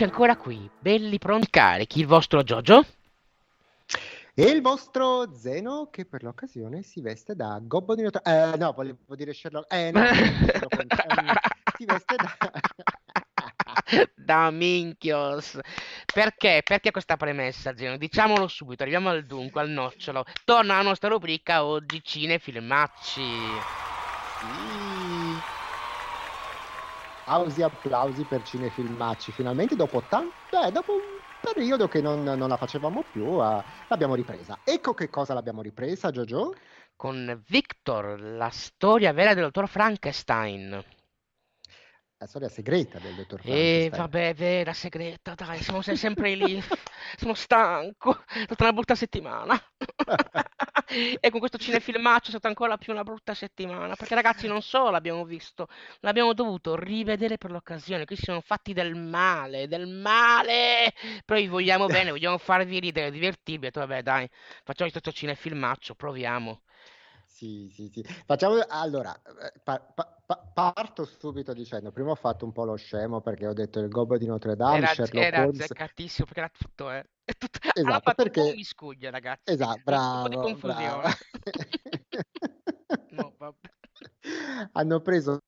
Eccoci ancora qui, belli pronti carichi, il vostro Jojo. E il vostro Zeno che per l'occasione si veste da gobbo di Notre Eh, no, volevo dire Sherlock. Eh, no, si veste da... da minchios. Perché? Perché questa premessa, Zeno? Diciamolo subito, arriviamo al dunque, al nocciolo. Torna la nostra rubrica oggi cinefilmacci. Sì applausi, applausi per Cinefilmacci. Finalmente dopo tanto, eh, dopo un periodo che non, non la facevamo più, uh, l'abbiamo ripresa. Ecco che cosa l'abbiamo ripresa, Jojo? Con Victor, la storia vera del dottor Frankenstein la storia segreta del dottor Frankenstein. Eh, vabbè, vera, segreta, dai, siamo sempre lì. Sono stanco, è stata una brutta settimana. e con questo cinefilmaccio è stata ancora più una brutta settimana, perché ragazzi non solo l'abbiamo visto, l'abbiamo dovuto rivedere per l'occasione, qui si sono fatti del male, del male, però vi vogliamo bene, vogliamo farvi ridere, divertirvi, e tu, vabbè dai, facciamo questo cinefilmaccio, proviamo. Sì, sì, sì. Facciamo allora, eh, pa- pa- parto subito dicendo, prima ho fatto un po' lo scemo perché ho detto il gobbo di Notre Dame, era, Sherlock era Holmes. azzeccatissimo perché era tutto, eh. È tutto... Esatto, perché... un po' miscuglia, ragazzi. Esatto, bravo, un po' di confusione. no. Hanno preso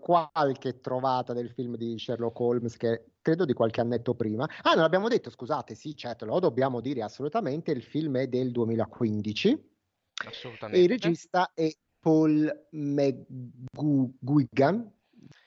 qualche trovata del film di Sherlock Holmes che credo di qualche annetto prima. Ah, non abbiamo detto, scusate, sì, certo, lo dobbiamo dire assolutamente, il film è del 2015 Assolutamente. E il regista è Paul McGuigan.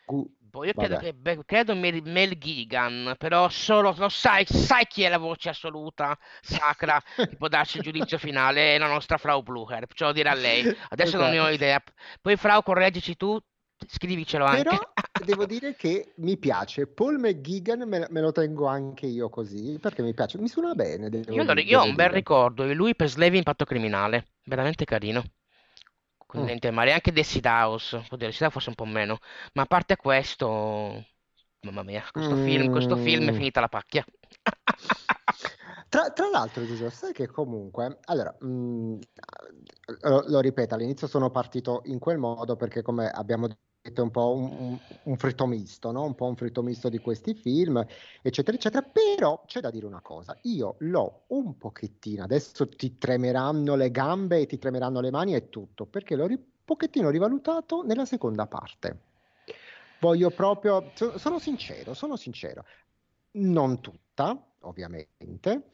Gu- boh, io credo, che, credo Mel, Mel Gigan, però solo lo sai, sai chi è la voce assoluta, sacra, che può darci il giudizio finale, è la nostra Frau Blucher, perciò lo dire a lei. Adesso esatto. non ne ho idea. Poi Frau, correggici tu, scrivicelo anche. Devo dire che mi piace. Paul McGigan me, me, lo tengo anche io così, perché mi piace, mi suona bene. Io, lo, io ho un bel ricordo di lui per Slave Impatto Criminale, veramente carino. Con mm. Mare, anche Desi House, Desi forse un po' meno, ma a parte questo, mamma mia, questo, mm. film, questo film è finita la pacchia. Tra, tra, l'altro, Giorgio, sai che comunque, allora, mh, mm, lo, lo, ripeto, all'inizio sono partito in quel modo perché, come abbiamo un po' un, un, fritto misto, no? un po' un fritto misto di questi film, eccetera, eccetera. Però c'è da dire una cosa: io l'ho un pochettino, adesso ti tremeranno le gambe e ti tremeranno le mani e tutto, perché l'ho un pochettino rivalutato nella seconda parte. Voglio proprio, so, sono sincero, sono sincero, non tutta, ovviamente.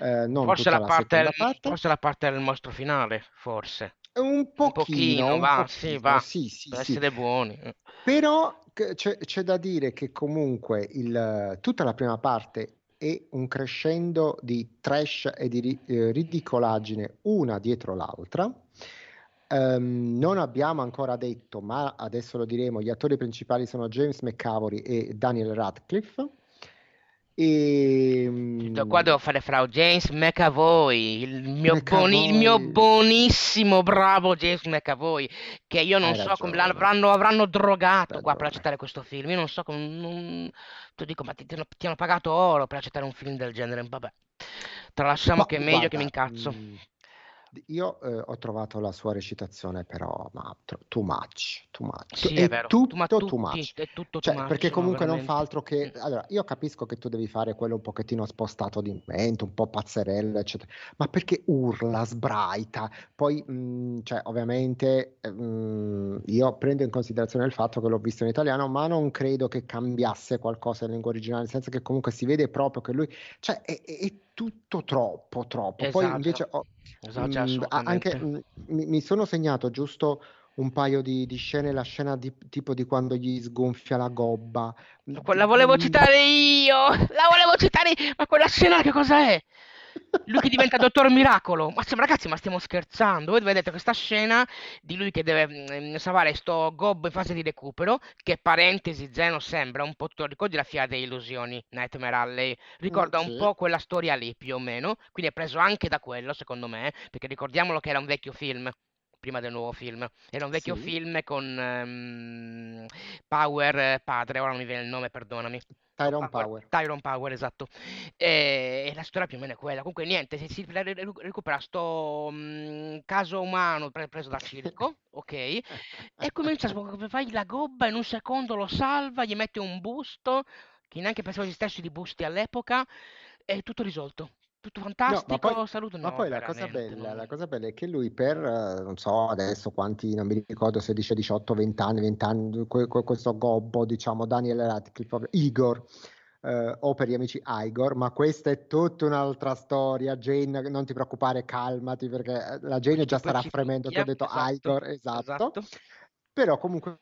Eh, non forse, la parte, parte. forse la parte del mostro finale, forse. Un pochino, un pochino va, pochino, sì, va, sì, sì, per sì. essere buoni. Però c'è, c'è, da dire che comunque il, tutta la prima parte è un crescendo di trash e di eh, ridicolaggine una dietro l'altra. Um, non abbiamo ancora detto, ma adesso lo diremo, gli attori principali sono James McCavory e Daniel Radcliffe E, Tutto Qua devo fare Frau James McAvoy, il mio, McAvoy. boni- il mio buonissimo, bravo James McAvoy, che io non Hai so come ragione. l'avranno avranno drogato qua per accettare questo film. Io non so come. Non... Ti dico, ma ti, ti hanno, ti hanno pagato oro per accettare un film del genere? Vabbè, tralasciamo Ma che è meglio che mi guarda, incazzo. Io eh, ho trovato la sua recitazione però ma too much, too much. Sì, è è vero, tu- ma tutto too tutti, much. è tutto too Cioè, much, perché no, comunque non veramente. fa altro che... Allora, io capisco che tu devi fare quello un pochettino spostato di mente, un po' pazzerello, eccetera, ma perché urla, sbraita? Poi, mm, cioè, ovviamente, eh, mm, io prendo in considerazione il fatto che l'ho visto in italiano, ma non credo che cambiasse qualcosa in lingua originale, nel senso che comunque si vede proprio che lui... Cioè, è- è tutto troppo, troppo. Poi Esagera, invece... ho- Mm, a- anche mm, mi, sono segnato giusto un paio di, di scene, la scena di- tipo di quando gli sgonfia la gobba. La volevo citare io! La volevo citare io! Ma quella scena che cos'è? Lui che diventa Dottor Miracolo. Ma stiamo, ragazzi, ma stiamo scherzando? Voi vedete questa scena di lui che deve mm, salvare sto gobbo in fase di recupero, che parentesi, Zeno sembra un po', tu ricordi la Fiera delle Illusioni, Nightmare Alley? Ricorda mm, un po' quella storia lì, più o meno, quindi è preso anche da quello, secondo me, perché ricordiamolo che era un vecchio film. Prima del nuovo film, era un vecchio Sì. film con ehm, Power eh, padre, ora non mi viene il nome, perdonami. Tyrone Power. Tyrone Power, esatto. E, e la storia più o meno è quella. Comunque, niente, si, si re- re- recupera sto mm, caso umano pre- preso da circo, ok? E comincia a fai la gobba in un secondo lo salva, gli mette un busto, che neanche pensavo esistesse di busti all'epoca, e tutto risolto. Tutto No, ma fantastico, poi, saluto. ma No, poi la cosa bella, la cosa bella è che lui per, eh, non so adesso quanti, non mi ricordo se dice 18, 20 anni, 20 anni, que- que- questo gobbo, diciamo, Daniel Radcliffe, Igor, eh, o per gli amici Igor, ma questa è tutta un'altra storia. Jane, non ti preoccupare, calmati, perché eh, la Jane già starà fremendo. Ti ho detto esatto, Igor, esatto. esatto. Però comunque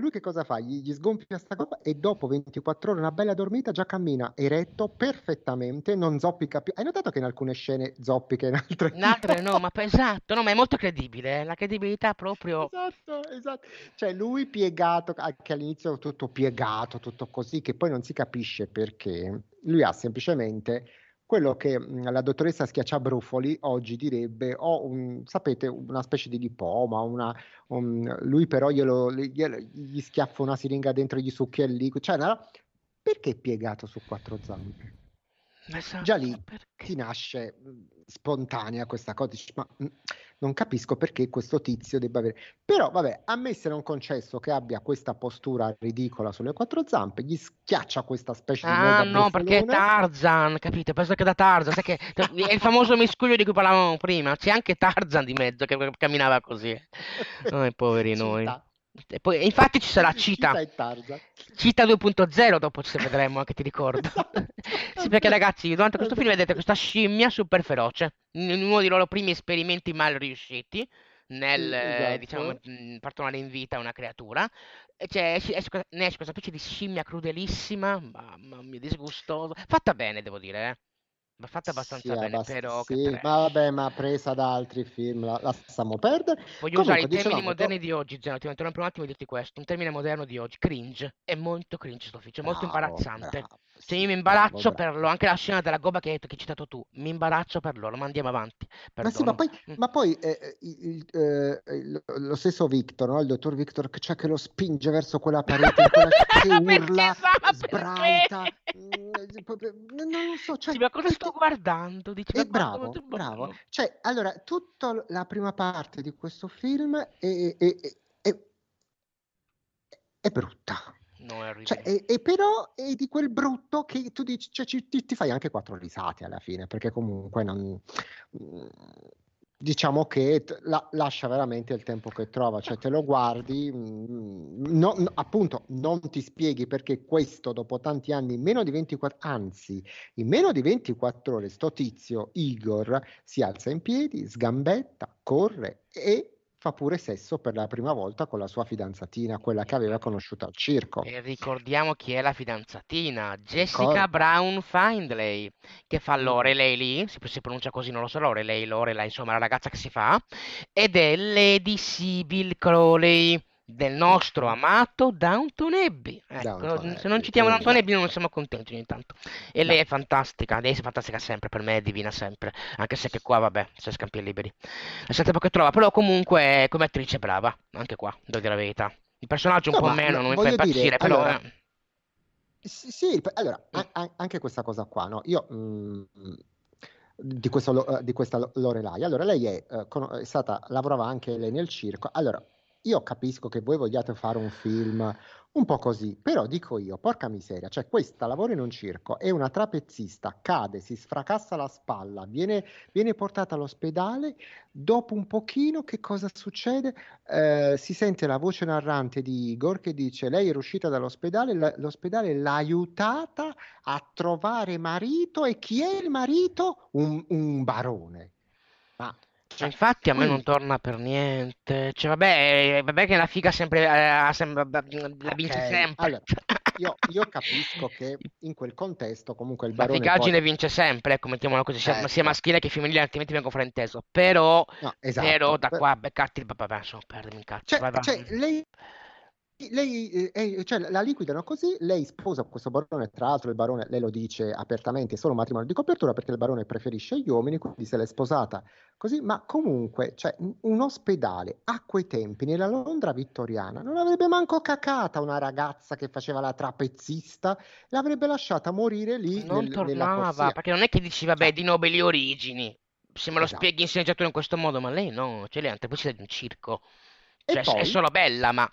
lui che cosa fa? Gli, gli sgonfia sta cosa e dopo 24 ore, una bella dormita, già cammina eretto perfettamente, non zoppica più. Hai notato che in alcune scene zoppica, in altre In altre no? ma esatto, no, ma è molto credibile, eh, La credibilità proprio... Esatto, esatto. Cioè lui piegato, anche all'inizio tutto piegato, tutto così, che poi non si capisce perché. Lui ha semplicemente quello che la dottoressa Schiacciabrufoli oggi direbbe, ho un, sapete, una specie di lipoma, una, un- lui però glielo, glielo- gli schiaffa una siringa dentro, gli succhia il liquido, cioè, no? perché piegato su quattro zampe? Esatto, Già lì perché? ti nasce spontanea questa cosa, dici, ma mh, non capisco perché questo tizio debba avere. Però, vabbè, a me se non concesso che abbia questa postura ridicola sulle quattro zampe, gli schiaccia questa specie di Ah no, perché è. Tarzan, capite? Penso che da Tarzan, sai che è il famoso miscuglio di cui parlavamo prima, c'è anche Tarzan di mezzo che camminava così. Ai poveri noi. E poi, infatti ci sarà Cita, Cita e Tarzan. Cita 2.0 dopo ci vedremo, anche ti ricordo. Esatto. Sì, perché ragazzi, durante questo film vedete questa scimmia super feroce, in uno dei loro primi esperimenti mal riusciti nel, esatto. diciamo, far tornare in vita una creatura. C'è, esce- esce ne esce questa specie di scimmia crudelissima, mamma mia, disgustosa. Fatta bene, devo dire, eh. Ma fatta abbastanza Sì, bene, abbast- però sì, ma vabbè, ma presa da altri film, la, la lasciamo perdere. Voglio usare Comunque, i termini dicevamo, moderni to- di oggi, Zeno, ti interrompo un attimo e dirti questo. Un termine moderno di oggi, cringe. È molto cringe sto film, è molto Bravo, imbarazzante. bravo, Sì, io mi imbarazzo bravo. per loro, anche la scena della gobba che hai, che hai citato tu, mi imbarazzo per loro, ma andiamo avanti, Ma sì, ma poi, Mm. ma poi eh, il- il- eh, il- lo stesso Victor, no? Il dottor Victor, che, cioè, che lo spinge verso quella parete, quella- che urla, sa, sbraita, mm, proprio- non lo so, cioè, Sì, ma cosa sto perché- guardando? Dici, è guarda bravo, come- bravo. Cioè, allora, tutta la prima parte di questo film è- è- è- è brutta. No, è Cioè, orribile. e, e però è di quel brutto che tu dici, cioè, ci- ti, ti fai anche quattro risate alla fine, perché comunque non, diciamo che la- lascia veramente il tempo che trova, cioè te lo guardi, mm, no- no- appunto non ti spieghi perché questo dopo tanti anni, in meno di 24, anzi, in meno di 24 ore, sto tizio Igor si alza in piedi, sgambetta, corre e fa pure sesso per la prima volta con la sua fidanzatina, quella che aveva conosciuto al circo. E ricordiamo chi è la fidanzatina, Jessica Ricordo. Brown Findlay, che fa. Lorelei lì, si, si pronuncia così, non lo so, Lorelei, Lorelai, insomma, la ragazza che si fa, ed è Lady Sybil Crowley del nostro amato Downton Abbey. Ecco, Downton se non citiamo Downton. Abbey non siamo contenti ogni tanto. E lei è fantastica, lei è fantastica sempre, per me è divina sempre, anche se che qua, vabbè, se scampi è liberi. Lascia il tempo che trova, però comunque come attrice brava, anche qua, devo dire la verità. Il personaggio un No, po' ma meno, no, non mi fa voglio dire, impazzire, però... allora, eh. Sì, sì, allora, Mm. a- a- anche questa cosa qua, no? Io mm, di, questo, eh, di questa Lo- Lorelai, allora lei è, eh, è stata, lavorava anche lei nel circo, allora io capisco che voi vogliate fare un film un po' così, però dico io, porca miseria, cioè questa lavora in un circo, è una trapezzista, cade, si sfracassa la spalla, viene, viene portata all'ospedale, dopo un pochino che cosa succede? Eh, si sente la voce narrante di Igor che dice lei era uscita dall'ospedale, la- l'ospedale l'ha aiutata a trovare marito e chi è il marito? Un, un barone. Ma infatti a me non quindi- torna per niente. Cioè, vabbè, eh, vabbè che la figa sempre, eh, sem- la vince Ok, sempre. allora, io, io capisco che in quel contesto comunque il La barone figaggine poi... vince sempre, ecco, mettiamola così, sia, sia Ecco. maschile che femminile, altrimenti vengo frainteso. Però, No, esatto. però da qua a beccarti il papà, insomma, perdimi in cazzo. Cioè, vai, vai. cioè, lei, lei eh, cioè, la liquidano così, lei sposa questo barone, tra l'altro il barone, lei lo dice apertamente, è solo un matrimonio di copertura perché il barone preferisce gli uomini, quindi se l'è sposata così, ma comunque, cioè, un- ospedale a quei tempi, nella Londra vittoriana, non avrebbe manco cacata una ragazza che faceva la trapezzista, l'avrebbe lasciata morire lì Non nel- tornava, perché non è che dici, vabbè, Cioè, di nobili origini. Se me lo esatto. spieghi in sceneggiatura in questo modo, ma lei no, cioè lei è anteprecisa di un circo. Cioè, è poi... solo bella, ma...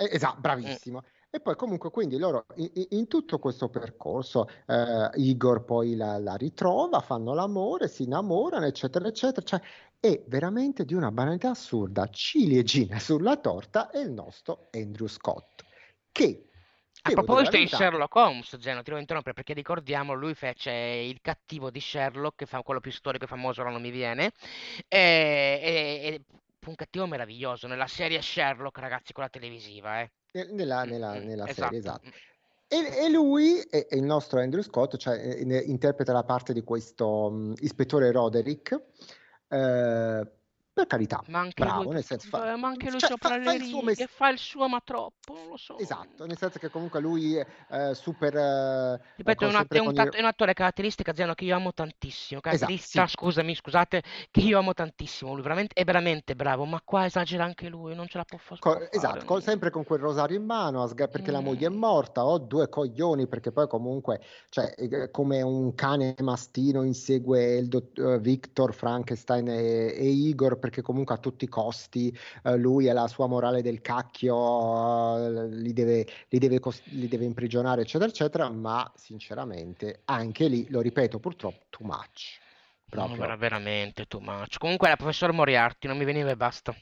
Eh, Esatto, bravissimo. E poi comunque quindi loro in, in- tutto questo percorso eh, Igor poi la, la ritrova, fanno l'amore, si innamorano, eccetera, eccetera. Cioè, è veramente di una banalità assurda. Ciliegina sulla torta è il nostro Andrew Scott, che A proposito di Sherlock Holmes, Geno, ti devo interrompere perché ricordiamo, lui fece il cattivo di Sherlock, che fa quello più storico e famoso, ora non mi viene, e, e- e un cattivo meraviglioso nella serie Sherlock, ragazzi, quella televisiva, eh. nella, Mm, nella- mm, nella esatto. serie, esatto. E, e lui è, è il nostro Andrew Scott, cioè interpreta la parte di questo mh, ispettore Roderick. eh, per carità, Ma anche bravo, lui, nel senso fa, eh, ma anche lui cioè, fa- le fa il suo fa il suo ma troppo, non lo so. Esatto, nel senso che comunque lui è eh, super... eh, Ripeto, è con- un, è un tat- è un attore caratteristica, Zeno, che io amo tantissimo. Esatto, Caratterista, sì. scusami, scusate, che io amo tantissimo. Lui veramente, è veramente bravo, ma qua esagera anche lui, non ce la può, fa- Co- esatto, fare. co- sempre con quel rosario in mano, sga- perché la moglie è Mm. morta, ho due coglioni, perché poi comunque, cioè, eh, come un cane mastino insegue il dott- eh, Victor, Frankenstein e, e Igor, perché comunque a tutti i costi eh, lui e la sua morale del cacchio eh, li deve, li deve cos- li deve imprigionare, eccetera, eccetera, ma sinceramente anche lì, lo ripeto, purtroppo, too much. No, Proprio. era veramente too much. Comunque il professor Moriarty, non mi veniva e basta.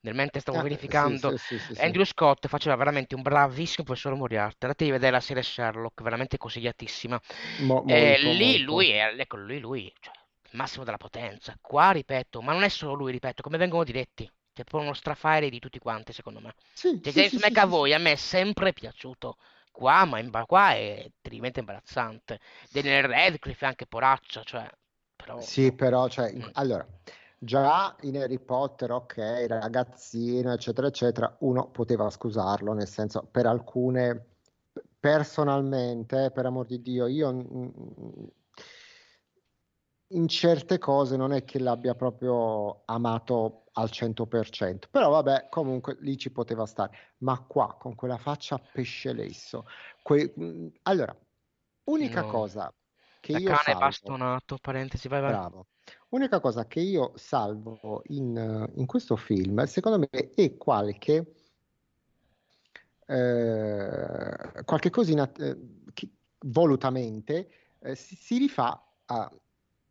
Nel mentre stavo Ah, verificando, sì, sì, sì. Andrew Scott faceva veramente un bravissimo professor Moriarty. Andatevi a vedere la serie Sherlock, veramente consigliatissima. Mo- molto, lì molto. lui è, ecco, lui, lui, cioè, massimo della potenza. Qua, ripeto, ma non è solo lui, ripeto, come vengono diretti. C'è proprio uno strafare di tutti quanti, secondo me. Sì, Cioè, sì, James sì, sì, sì, McAvoy a me è sempre piaciuto. Qua, ma imba- qua è tremendamente imbarazzante. Daniel Radcliffe è anche poraccia, cioè, però... Sì, però, cioè, in- Mm. allora, già in Harry Potter, ok, ragazzino, eccetera, eccetera, uno poteva scusarlo, nel senso, per alcune, personalmente, per amor di Dio, io in certe cose non è che l'abbia proprio amato al 100%, però vabbè, comunque lì ci poteva stare, ma qua, con quella faccia pesce lesso, que- allora, unica No. cosa che Da io cane salvo... bastonato, parentesi, vai vai. Bravo. Unica cosa che io salvo in, in questo film, secondo me, è qualche, eh, qualche cosina eh, volutamente eh, si, si rifà a-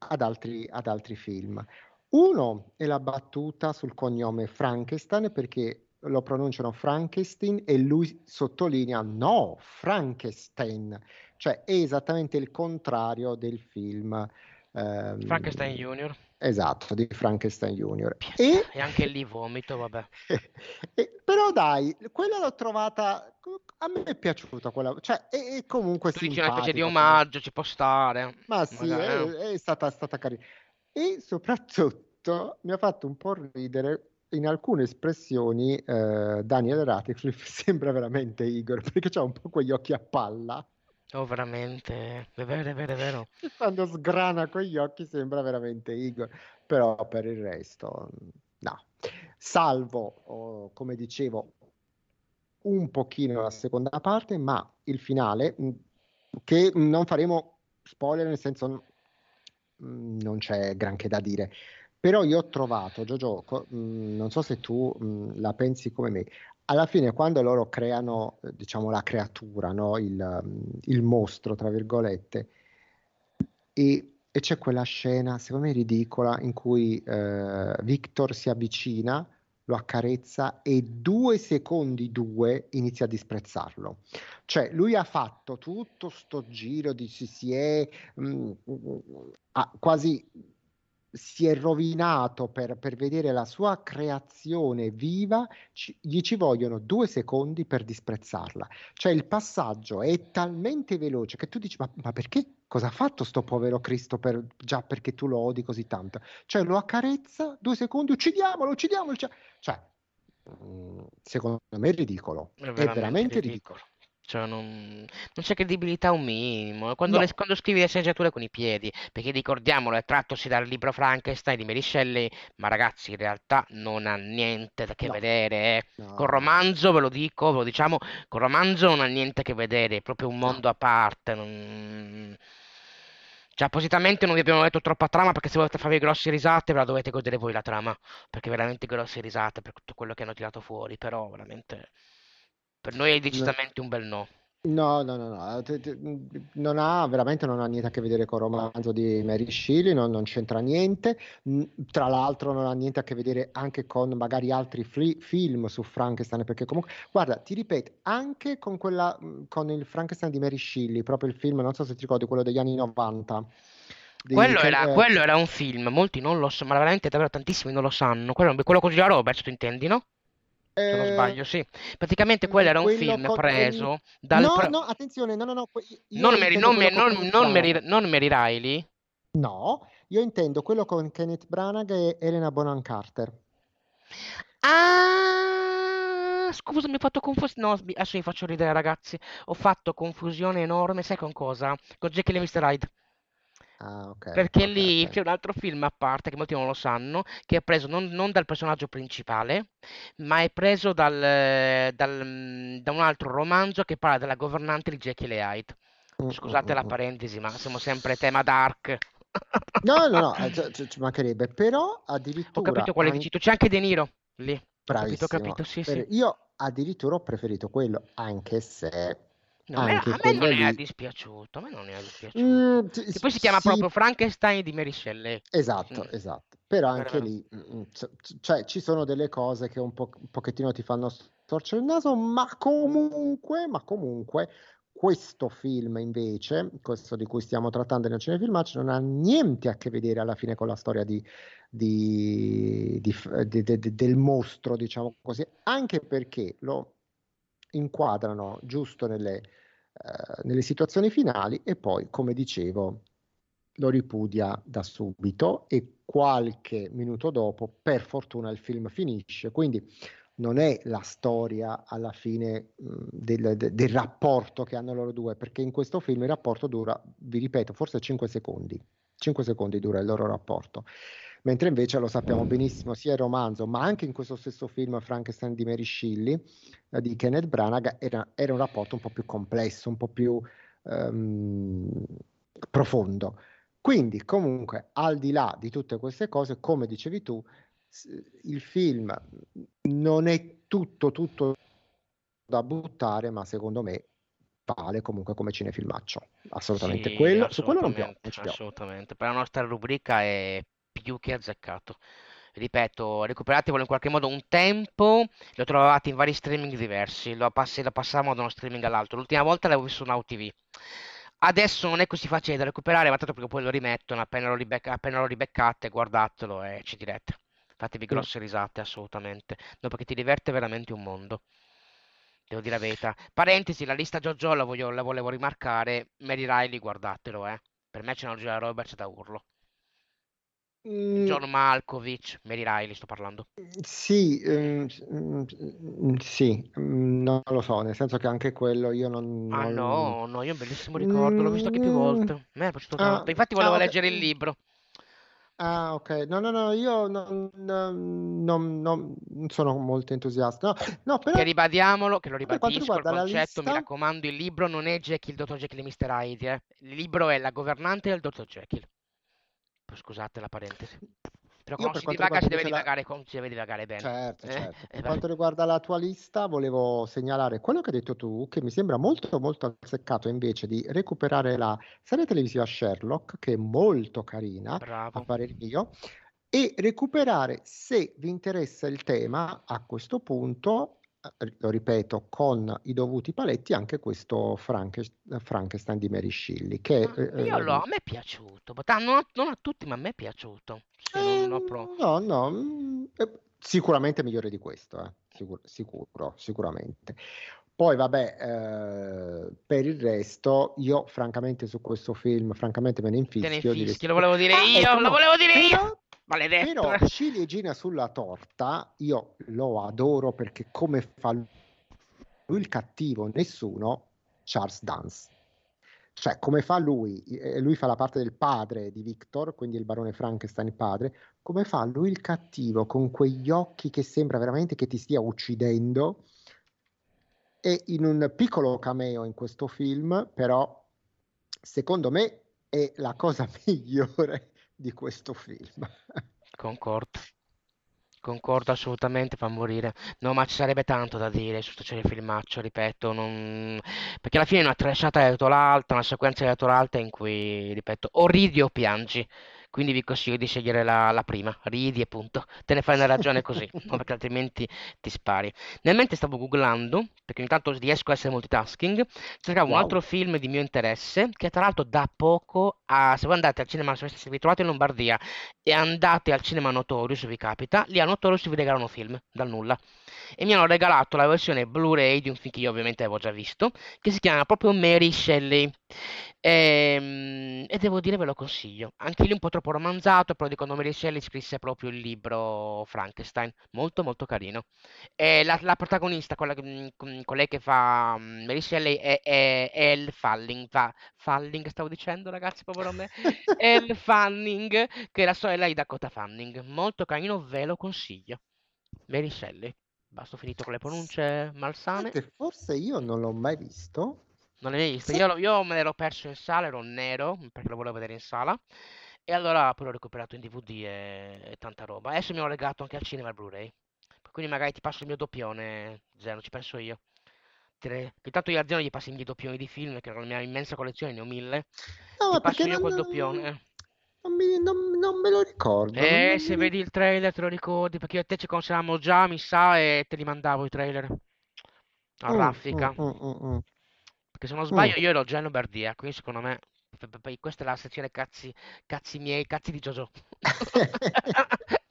ad altri, ad altri film. Uno è la battuta sul cognome Frankenstein perché lo pronunciano Frankenstein e lui sottolinea no, Frankenstein, cioè è esattamente il contrario del film. Ehm, Frankenstein Junior. Esatto, di Frankenstein Junior. E, E anche lì vomito, vabbè. e- però dai, quella l'ho trovata, a me è piaciuta quella, cioè è, è comunque Tu dici una specie di simpatica, come- omaggio, ci può stare. ma sì, è, è stata, è stata carina. E soprattutto mi ha fatto un po' ridere in alcune espressioni eh, Daniel Radcliffe sembra veramente Igor perché ha un po' quegli occhi a palla. Oh, veramente, è vero, è vero, è vero. Quando sgrana quegli occhi sembra veramente Igor, però per il resto no. Salvo, oh, come dicevo, un pochino la seconda parte, ma il finale, che non faremo spoiler, nel senso non c'è granché da dire. Però io ho trovato, Giorgio, non so se tu la pensi come me, alla fine quando loro creano, diciamo, la creatura, no? il, il, mostro, tra virgolette, e, e, c'è quella scena, secondo me ridicola, in cui eh, Victor si avvicina, lo accarezza e due secondi due inizia a disprezzarlo. Cioè lui ha fatto tutto sto giro di si, si è mh, mm, ha quasi si è rovinato per, per, vedere la sua creazione viva, ci, gli ci vogliono due secondi per disprezzarla. Cioè il passaggio è talmente veloce che tu dici ma, ma perché? Cosa ha fatto sto povero Cristo per, già perché tu lo odi così tanto? Cioè lo accarezza, due secondi, uccidiamolo, uccidiamolo. Cioè, mm, secondo me è ridicolo. È veramente, è veramente ridicolo. ridicolo. Cioè, non, non c'è credibilità un minimo. Quando, no. le, quando, scrivi le sceneggiature con i piedi, perché ricordiamolo, è trattosi dal libro Frankenstein di Mary Shelley, ma ragazzi, in realtà non ha niente a che no. vedere. Eh. No. Col romanzo, ve lo dico, ve lo diciamo, col romanzo non ha niente a che vedere, è proprio un mondo a parte. Non... Cioè, appositamente non vi abbiamo detto troppa trama perché se volete farvi grosse risate ve la dovete godere voi la trama. Perché veramente grosse risate per tutto quello che hanno tirato fuori. Però veramente per noi è decisamente un bel no. No, no, no, no. Non ha, veramente non ha niente a che vedere con il romanzo di Mary Shelley, non, non c'entra niente. Tra l'altro non ha niente a che vedere anche con magari altri fli- film su Frankenstein, perché comunque, guarda, ti ripeto, anche con, quella, con il Frankenstein di Mary Shelley, proprio il film, non so se ti ricordi, quello degli anni 90. Di, quello, che, era, eh... quello, era, un film, molti non lo sanno, ma veramente davvero tantissimi non lo sanno. Quello, quello con Giulia Roberts, tu intendi, no? Se non sbaglio, sì. Praticamente quello era un film con... preso dal... No, pre... no, attenzione, no, no, no. Non Mary, non, me, non, non, Mary, non Mary Riley? No, io intendo quello con Kenneth Branagh e Elena Bonham Carter. Ah, scusa, mi ho fatto confusione. No, adesso mi faccio ridere, ragazzi. Ho fatto confusione enorme, sai con cosa? Con Jekyll e Mr. Hyde. Ah, okay, Perché okay, lì okay. c'è un altro film a parte, che molti non lo sanno, che è preso non, non dal personaggio principale, ma è preso dal, dal, da un altro romanzo che parla della governante di Jekyll e Hyde. Mm, Scusate mm, la mm. parentesi, ma siamo sempre tema dark. No, no, no, eh, ci, ci mancherebbe, però addirittura... Ho capito quale dici tu, c'è anche De Niro lì. Bravissimo. Ho capito, ho capito, sì, sì. Io addirittura ho preferito quello, anche se No, a me, a me non lì... è dispiaciuto, a me non è dispiaciuto. Mm, che poi si chiama sì. proprio Frankenstein di Mary Shelley. Esatto, mm. esatto. Però anche Però... lì, mm, mm, cioè, ci sono delle cose che un, po- un pochettino ti fanno storcere il naso, ma comunque, ma comunque, questo film invece, questo di cui stiamo trattando nel cinefilmaccio, non ha niente a che vedere alla fine con la storia di, di, di, del mostro, diciamo così, anche perché lo inquadrano giusto nelle, eh, nelle situazioni finali e poi, come dicevo, lo ripudia da subito e qualche minuto dopo, per fortuna, il film finisce. Quindi non è la storia alla fine mh, del, de, del, rapporto che hanno loro due, perché in questo film il rapporto dura, vi ripeto, forse 5 secondi. 5 secondi dura il loro rapporto mentre invece lo sappiamo benissimo sia il romanzo, ma anche in questo stesso film Frankenstein di Mary Shelley eh, di Kenneth Branagh era, era, un rapporto un po' più complesso, un po' più um, profondo. Quindi comunque al di là di tutte queste cose, come dicevi tu, il film non è tutto tutto da buttare, ma secondo me vale comunque come cinefilmaccio. Assolutamente sì, quello, assolutamente, su quello non piove. Assolutamente. Per la nostra rubrica è più che azzeccato. Ripeto, recuperatevelo in qualche modo un tempo, lo trovavate in vari streaming diversi, lo, passi, lo passavamo da uno streaming all'altro. L'ultima volta l'avevo visto su Now TV. Adesso non è così facile da recuperare, ma tanto perché poi lo rimettono, appena lo, ribec- appena lo ribeccate, guardatelo e ci direte. Fatevi grosse risate, assolutamente. No, perché ti diverte veramente un mondo. Devo dire la verità. Parentesi, la lista JoJo la, voglio, la volevo rimarcare. Mary Riley, guardatelo, eh. Per me c'è una Giulia Roberts da urlo. Mm, John Malkovich, Mary Riley sto parlando. Sì, ehm, mm, sì, mm, non lo so, nel senso che anche quello io non... Ah non- no, no, io ho un bellissimo ricordo, l'ho visto anche più volte. A me è piaciuto ah, tanto. Infatti ah, volevo ok. leggere il libro. Ah, ok. No, no, no, io non, non- non- non- sono molto entusiasta. No, no, però Che ribadiamolo, che lo per quanto ribadisco, il concetto, mi lista, raccomando, il libro non è Jekyll, Dr. Jekyll e Mr. Hyde, eh. Il libro è La governante del Dr. Jekyll. Scusate la parentesi. Però io quando per si quanto divaga si riguarda deve la... divagare, con- si deve divagare bene. Certo, Eh? certo. Per vai. quanto riguarda la tua lista, volevo segnalare quello che hai detto tu, che mi sembra molto, molto azzeccato invece di recuperare la serie televisiva Sherlock, che è molto carina, a Bravo. parer mio, e recuperare, se vi interessa il tema, a questo punto, eh, lo ripeto, con i dovuti paletti, anche questo Franke- Frankenstein di Mary Shelley, che Ma io eh, l'ho, a me è piaciuto, non a, non a tutti, ma a me è piaciuto. Ho pro- Eh, no, no, mm, eh, sicuramente migliore di questo, eh, sicuro, sicuro, sicuramente. Poi, vabbè, eh, per il resto, io francamente su questo film, francamente me ne Te ne infischio lo volevo dire Ah, io, ecco, lo no, volevo dire io! Maledetto! però ciliegina sulla torta, io lo adoro perché come fa lui il cattivo, nessuno, Charles Dance. Cioè, come fa lui, eh, lui fa la parte del padre di Victor, quindi il barone Frankenstein padre, come fa lui il cattivo con quegli occhi che sembra veramente che ti stia uccidendo e in un piccolo cameo in questo film, però secondo me è la cosa migliore di questo film. Concordo. Concordo assolutamente, fa morire. No, ma ci sarebbe tanto da dire su sto genere di filmaccio, ripeto, non... perché alla fine è una trashata dietro l'altra, una sequenza dietro l'altra in cui, ripeto, o ridi o piangi. Quindi vi consiglio di scegliere la, la prima, ridi e punto. Te ne fai una ragione così, perché altrimenti ti spari. Nel mente stavo googlando, perché ogni tanto riesco a essere multitasking, cercavo un Wow. altro film di mio interesse, che tra l'altro da poco, a- se voi andate al cinema, se vi trovate in Lombardia, e andate al cinema Notorious, vi capita, lì a Notorious vi regalano film, dal nulla. E mi hanno regalato la versione Blu-ray di un film che io ovviamente avevo già visto, che si chiama proprio Mary Shelley. Ehm, E, devo dire ve lo consiglio. Anche lì un po' troppo romanzato, però dicono Mary Shelley scrisse proprio il libro Frankenstein. Molto molto carino. E la, la protagonista, quella, che- mm, che fa mm, Mary Shelley, è, è, è Elle Fanning. Fa, Fanning, stavo dicendo ragazzi, povero me. Elle Fanning, che è la sorella di Dakota Fanning. Molto carino, ve lo consiglio. Mary Shelley. Basta, ho finito con le pronunce malsane. Sapete, forse io non l'ho mai visto. Non l'hai visto? Sì. Io, io me l'ero perso in sala, ero nero perché lo volevo vedere in sala. E allora poi l'ho recuperato in DVD e, e tanta roba. Adesso mi ho legato anche al cinema il Blu-ray. Quindi magari ti passo il mio doppione, Zeno, ci penso io. Che Intanto io a Zeno gli passi i miei doppioni di film, che nella mia immensa collezione ne ho mille. No, Ti ma passo io non, quel doppione. non mi- non- non me lo ricordo. Eh, non se mi- vedi il trailer te lo ricordi, perché io e te ci conoscevamo già, mi sa, e te li mandavo i trailer. A Mm, raffica. mm, mm, mm, mm. Perché se non Mm. sbaglio io ero già in Lombardia, quindi secondo me questa è la sezione cazzi, cazzi miei, cazzi di Giorgio.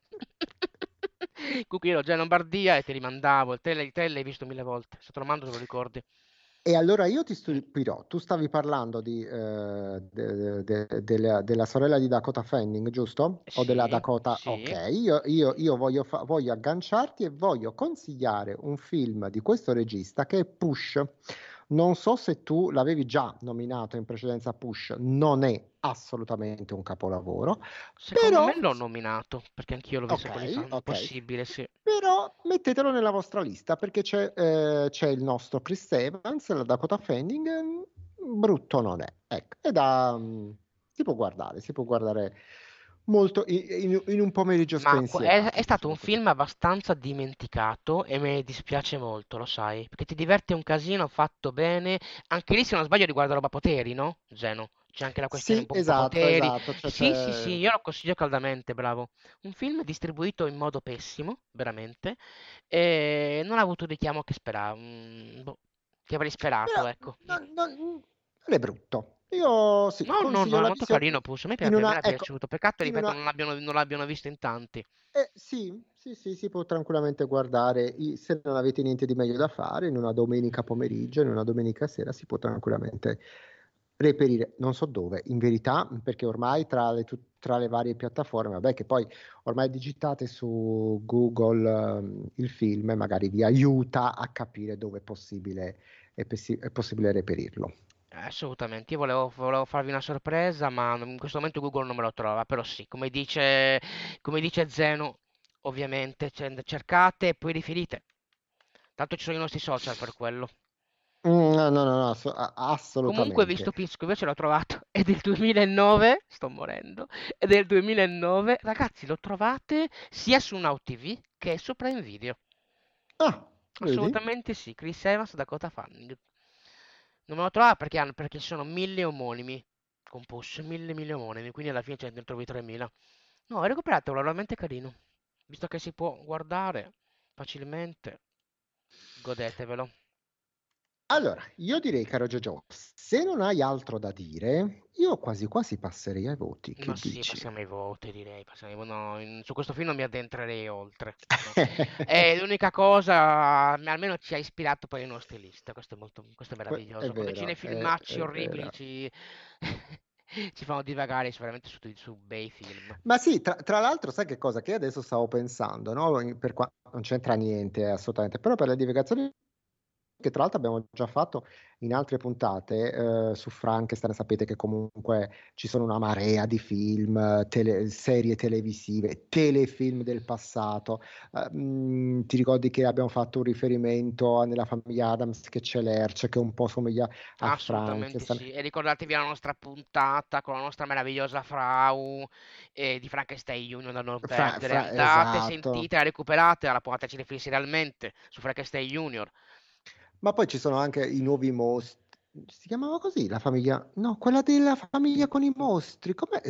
Comunque io ero già in Lombardia e ti rimandavo, il trailer, il trailer l'hai visto mille volte, se te lo mando te lo ricordi. E allora io ti stupirò, tu stavi parlando di, eh, de- de- della, della sorella di Dakota Fanning, giusto? O della Sì, Dakota? sì. Ok, io, io- io voglio, fa- voglio agganciarti e voglio consigliare un film di questo regista che è Push. Non so se tu l'avevi già nominato in precedenza Push, non è assolutamente un capolavoro, Secondo però, me l'ho nominato, perché anch'io l'ho visto ok, quelli fan, ok, possibile, sì. però mettetelo nella vostra lista perché c'è eh, c'è il nostro Chris Evans, la Dakota Fanning, eh, brutto non è. Ecco, è da... mm, si può guardare, si può guardare molto in, in- un pomeriggio Ma que- è, è stato un film abbastanza dimenticato e ne dispiace molto, lo sai, perché ti diverte un casino, fatto bene. Anche lì, se non sbaglio, riguarda roba poteri, no? Zeno. C'è anche la questione Sì, un po' esatto, poteri. esatto, cioè Sì, sì, sì, c'è... io lo consiglio caldamente, bravo. Un film distribuito in modo pessimo, veramente, e non ha avuto il richiamo che speravo, mm, boh, che avrei sperato, Però ecco. non, non- non è brutto. Io sì, No, no, no, è molto carino, Push. A me, pi- in a me una... è Ecco, piaciuto. Peccato, in ripeto, una... non l'abbiano non l'abbiano visto in tanti. Eh, sì, sì, sì, si può tranquillamente guardare, se non avete niente di meglio da fare, in una domenica pomeriggio, in una domenica sera, si può tranquillamente reperire, non so dove, in verità, perché ormai tra le, tra le varie piattaforme, vabbè che poi ormai digitate su Google um, il film magari vi aiuta a capire dove è possibile, è, pessi- è possibile reperirlo. Assolutamente, io volevo, volevo farvi una sorpresa, ma in questo momento Google non me lo trova, però sì, come dice, come dice Zeno, ovviamente cercate e poi riferite. Tanto ci sono i nostri social per quello. Mm, no, no, no, no, assolutamente. Comunque, visto Pisco, invece l'ho trovato, è del 2009, sto morendo, è del 2009, ragazzi, lo trovate sia su Now TV che su Prime Video. Ah, Assolutamente sì, Chris Evans, Dakota Fanning. Non me lo trovavo perché, hanno, perché sono mille omonimi composti, mille, mille omonimi, quindi alla fine ce ne trovi 3000. No, recuperatelo, è veramente carino. Visto che si può guardare facilmente, godetevelo. Allora, io direi, caro Giorgio, se non hai altro da dire, io quasi quasi passerei ai voti. Che Ma sì, dici? passiamo ai voti, direi. Passiamo no, in- su questo film non mi addentrerei oltre. no. È l'unica cosa, almeno ci ha ispirato poi le nostre liste. Questo è molto, questo è meraviglioso. È vero, è, cinefilmacci è orribili ci, ci fanno divagare veramente su, su bei film. Ma sì, tra, tra l'altro, sai che cosa? Che adesso stavo pensando, no? Per qua- non c'entra niente assolutamente, però per le divagazioni che tra l'altro abbiamo già fatto in altre puntate eh, su Frankenstein, sapete che comunque ci sono una marea di film, tele- serie televisive, telefilm del passato. Eh, mh, ti ricordi che abbiamo fatto un riferimento a- nella famiglia Adams che c'è Lerch che un po' somiglia a Assolutamente Frankenstein. sì. E ricordatevi la nostra puntata con la nostra meravigliosa Frau eh, di Frankenstein Junior da non Fra- perdere. fra- Andate, esatto. sentite, recuperate la puntata cinefili serialmente su Frankenstein Junior. Ma poi ci sono anche i nuovi mostri. Si chiamava così la famiglia? No, quella della famiglia con i mostri. Com'è?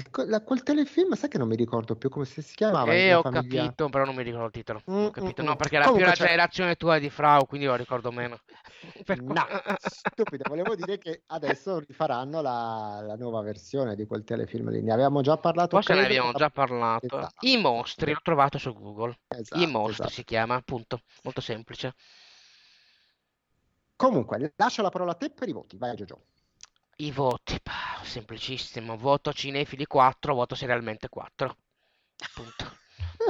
Quel telefilm, sai che non mi ricordo più come si chiamava Eh, ho famiglia. capito, però non mi ricordo il titolo. Mm, Ho capito, mm, no, mm. perché era più la generazione tua di Frau, quindi lo ricordo meno. Per No, stupido, volevo dire che adesso rifaranno la, la nuova versione di quel telefilm lì. Ne avevamo già parlato, Forse ne abbiamo già parlato. Esatto. I mostri, l'ho trovato su Google. I Esatto, mostri esatto. si chiama, appunto. Molto semplice. Comunque, lascio la parola a te per i voti. Vai, Giorgio. I voti, semplicissimo. Voto cinefili 4, voto serialmente 4. Appunto.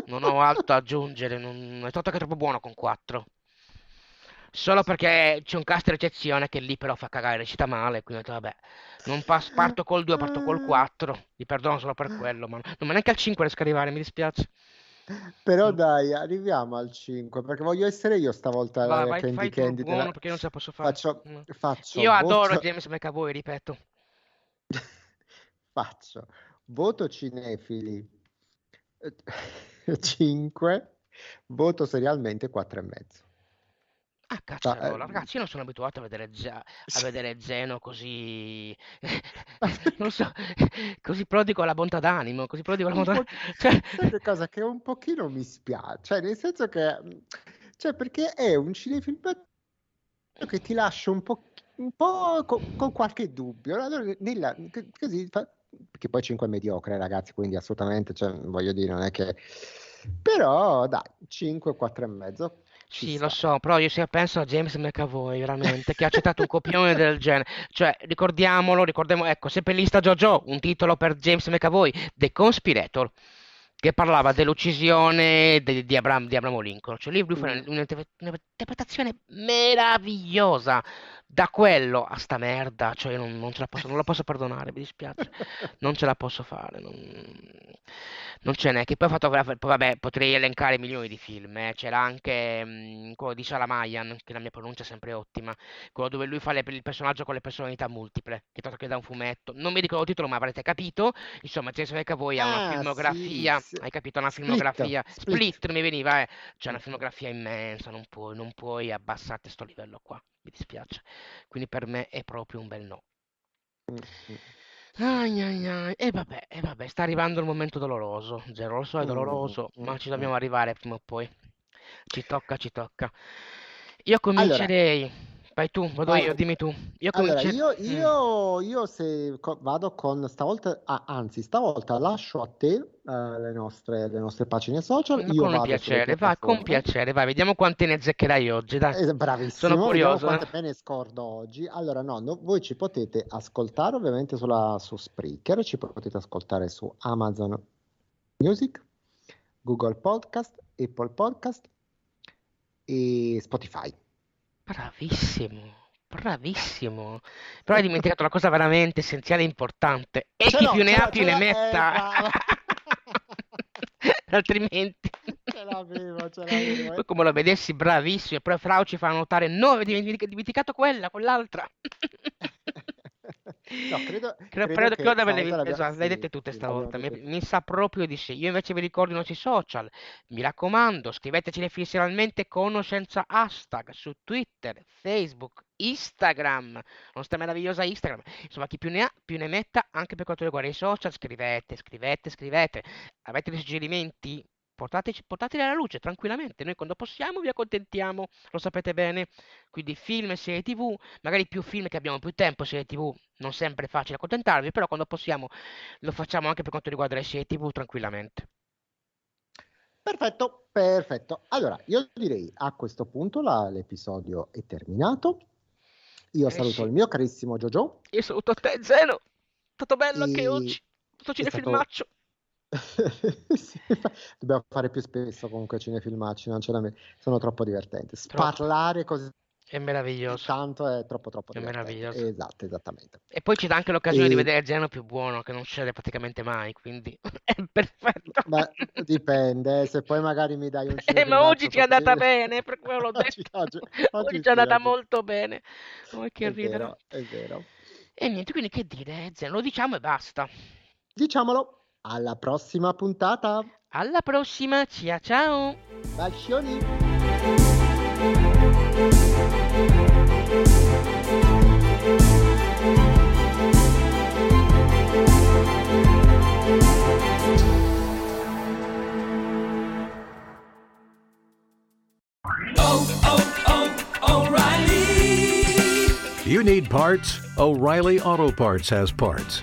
Non ho altro da aggiungere, non... è tutto che è troppo buono con 4. Solo perché c'è un cast eccezione che lì però fa cagare, recita male, quindi ho detto vabbè, non pas- parto col 2, parto col 4, li perdono solo per quello, ma non neanche al 5 riesco ad arrivare, mi dispiace. Però Mm. dai, arriviamo al 5, perché voglio essere io stavolta Vai, la vai, Candy fai Candy buono perché non ce la posso fare. Faccio, Mm. faccio Io adoro voto- James McAvoy, ripeto. faccio voto cinefili 5, voto serialmente 4 e mezzo. Ah, Cioè, cazzarola, eh, ragazzi, io non sono abituato a vedere, Za- a vedere Zeno così, non so, così prodigo alla bontà d'animo, così prodigo alla bontà, po'- cioè, sai che cosa? Che un pochino mi spiace, cioè nel senso che cioè perché è un cinefilm che ti lascia un po', un po' con, con qualche dubbio. Allora, nella- così fa- perché poi 5 è mediocre, ragazzi, quindi assolutamente, cioè, voglio dire, non è che però dai, 5, 4 e mezzo. ci Sì, sta. lo so, però io se penso a James McAvoy, veramente, che ha accettato un copione del genere. Cioè, ricordiamolo, ricordiamo, ecco, seppellista JoJo, un titolo per James McAvoy, The Conspirator, che parlava dell'uccisione di, di Abramo Lincoln. Cioè, lì lui fa Mm. un'inter- un'interpretazione meravigliosa. Da quello a sta merda, cioè io non, non ce la posso, non la posso perdonare, mi dispiace. Non ce la posso fare, non, non ce n'è. Che poi ha fatto, poi vabbè, potrei elencare milioni di film. eh. C'era anche mm, quello di Salamayan, che la mia pronuncia è sempre ottima, quello dove lui fa le- il personaggio con le personalità multiple, che tanto che da un fumetto. Non mi ricordo il titolo, ma avrete capito. Insomma, Jason McAvoy ha una Ah, filmografia, sì, hai capito? Una Split, filmografia. Split. Split, mi veniva, eh. C'è una filmografia immensa, non puoi, non puoi abbassare sto livello qua. Mi dispiace. Quindi per me è proprio un bel no. Mm, mm. Ai ai ai. E vabbè, e vabbè, sta arrivando il momento doloroso. Zero, lo so, è Mm, doloroso, mm, ma ci mm. dobbiamo arrivare prima o poi. Ci tocca, ci tocca. Io Allora, comincerei Vai tu, vado Vai. io, dimmi tu. Io Allora, io, Mm. io, io se co- vado con stavolta, ah, anzi, stavolta lascio a te eh, le nostre, le nostre pagine social. Ma Io con piacere, vai, con piacere, vai, vediamo quante ne azzeccherai oggi, dai. Eh, bravissimo, Sono curioso. quante eh. bene scordo oggi. Allora, no, no, voi ci potete ascoltare ovviamente sulla, su Spreaker, ci potete ascoltare su Amazon Music, Google Podcast, Apple Podcast e Spotify. Bravissimo, bravissimo. Però hai dimenticato la cosa veramente essenziale e importante. E Ce chi l'ho, più ne ce ha l'ho, più ce ne l'ho, eh, metta. brava. Altrimenti... Ce l'avevo, ce l'avevo. Poi come lo vedessi, bravissimo. E poi Frau ci fa notare, no, dimentic- dimenticato quella, quell'altra. No, credo, Credo, credo che esatto, le hai sì, dette tutte sì, stavolta. Mi, mi sa proprio di sì. Io invece vi ricordo i nostri social. Mi raccomando, scriveteci definitivamente conoscenza hashtag su Twitter, Facebook, Instagram. Nostra meravigliosa Instagram. Insomma, chi più ne ha, più ne metta, anche per quanto riguarda i social, scrivete, scrivete, scrivete. Avete dei suggerimenti? Portateci, portateli alla luce tranquillamente. Noi quando possiamo vi accontentiamo, lo sapete bene. Quindi film e serie TV, magari più film che abbiamo più tempo, serie TV non sempre è facile accontentarvi, però quando possiamo lo facciamo anche per quanto riguarda le serie TV tranquillamente. Perfetto, perfetto. Allora, io direi a questo punto la- l'episodio è terminato. Io Eh saluto sì. il mio carissimo Jojo. Io saluto te, Zeno. È stato bello anche E- oggi. Tutto è cinefilmaccio. Sì, Dobbiamo fare più spesso comunque cinefilmacci, non ce la me- sono troppo divertenti. Sparlare così È meraviglioso. tanto è troppo troppo È divertente. meraviglioso. Esatto, esattamente. E poi ci dà anche l'occasione di E- vedere Zeno più buono, che non succede praticamente mai, quindi è perfetto. Ma dipende, eh, se poi magari mi dai un Eh, ma oggi ci è andata bene, per quello l'ho Oggi- detto. oggi- oggi ci è andata molto bene. Oh, che È ridere. vero, è vero. E niente, quindi che dire, Zeno, lo diciamo e basta. Diciamolo, alla prossima puntata. Alla prossima, ciao ciao. Bacioni. You need parts? O'Reilly Auto Parts has parts.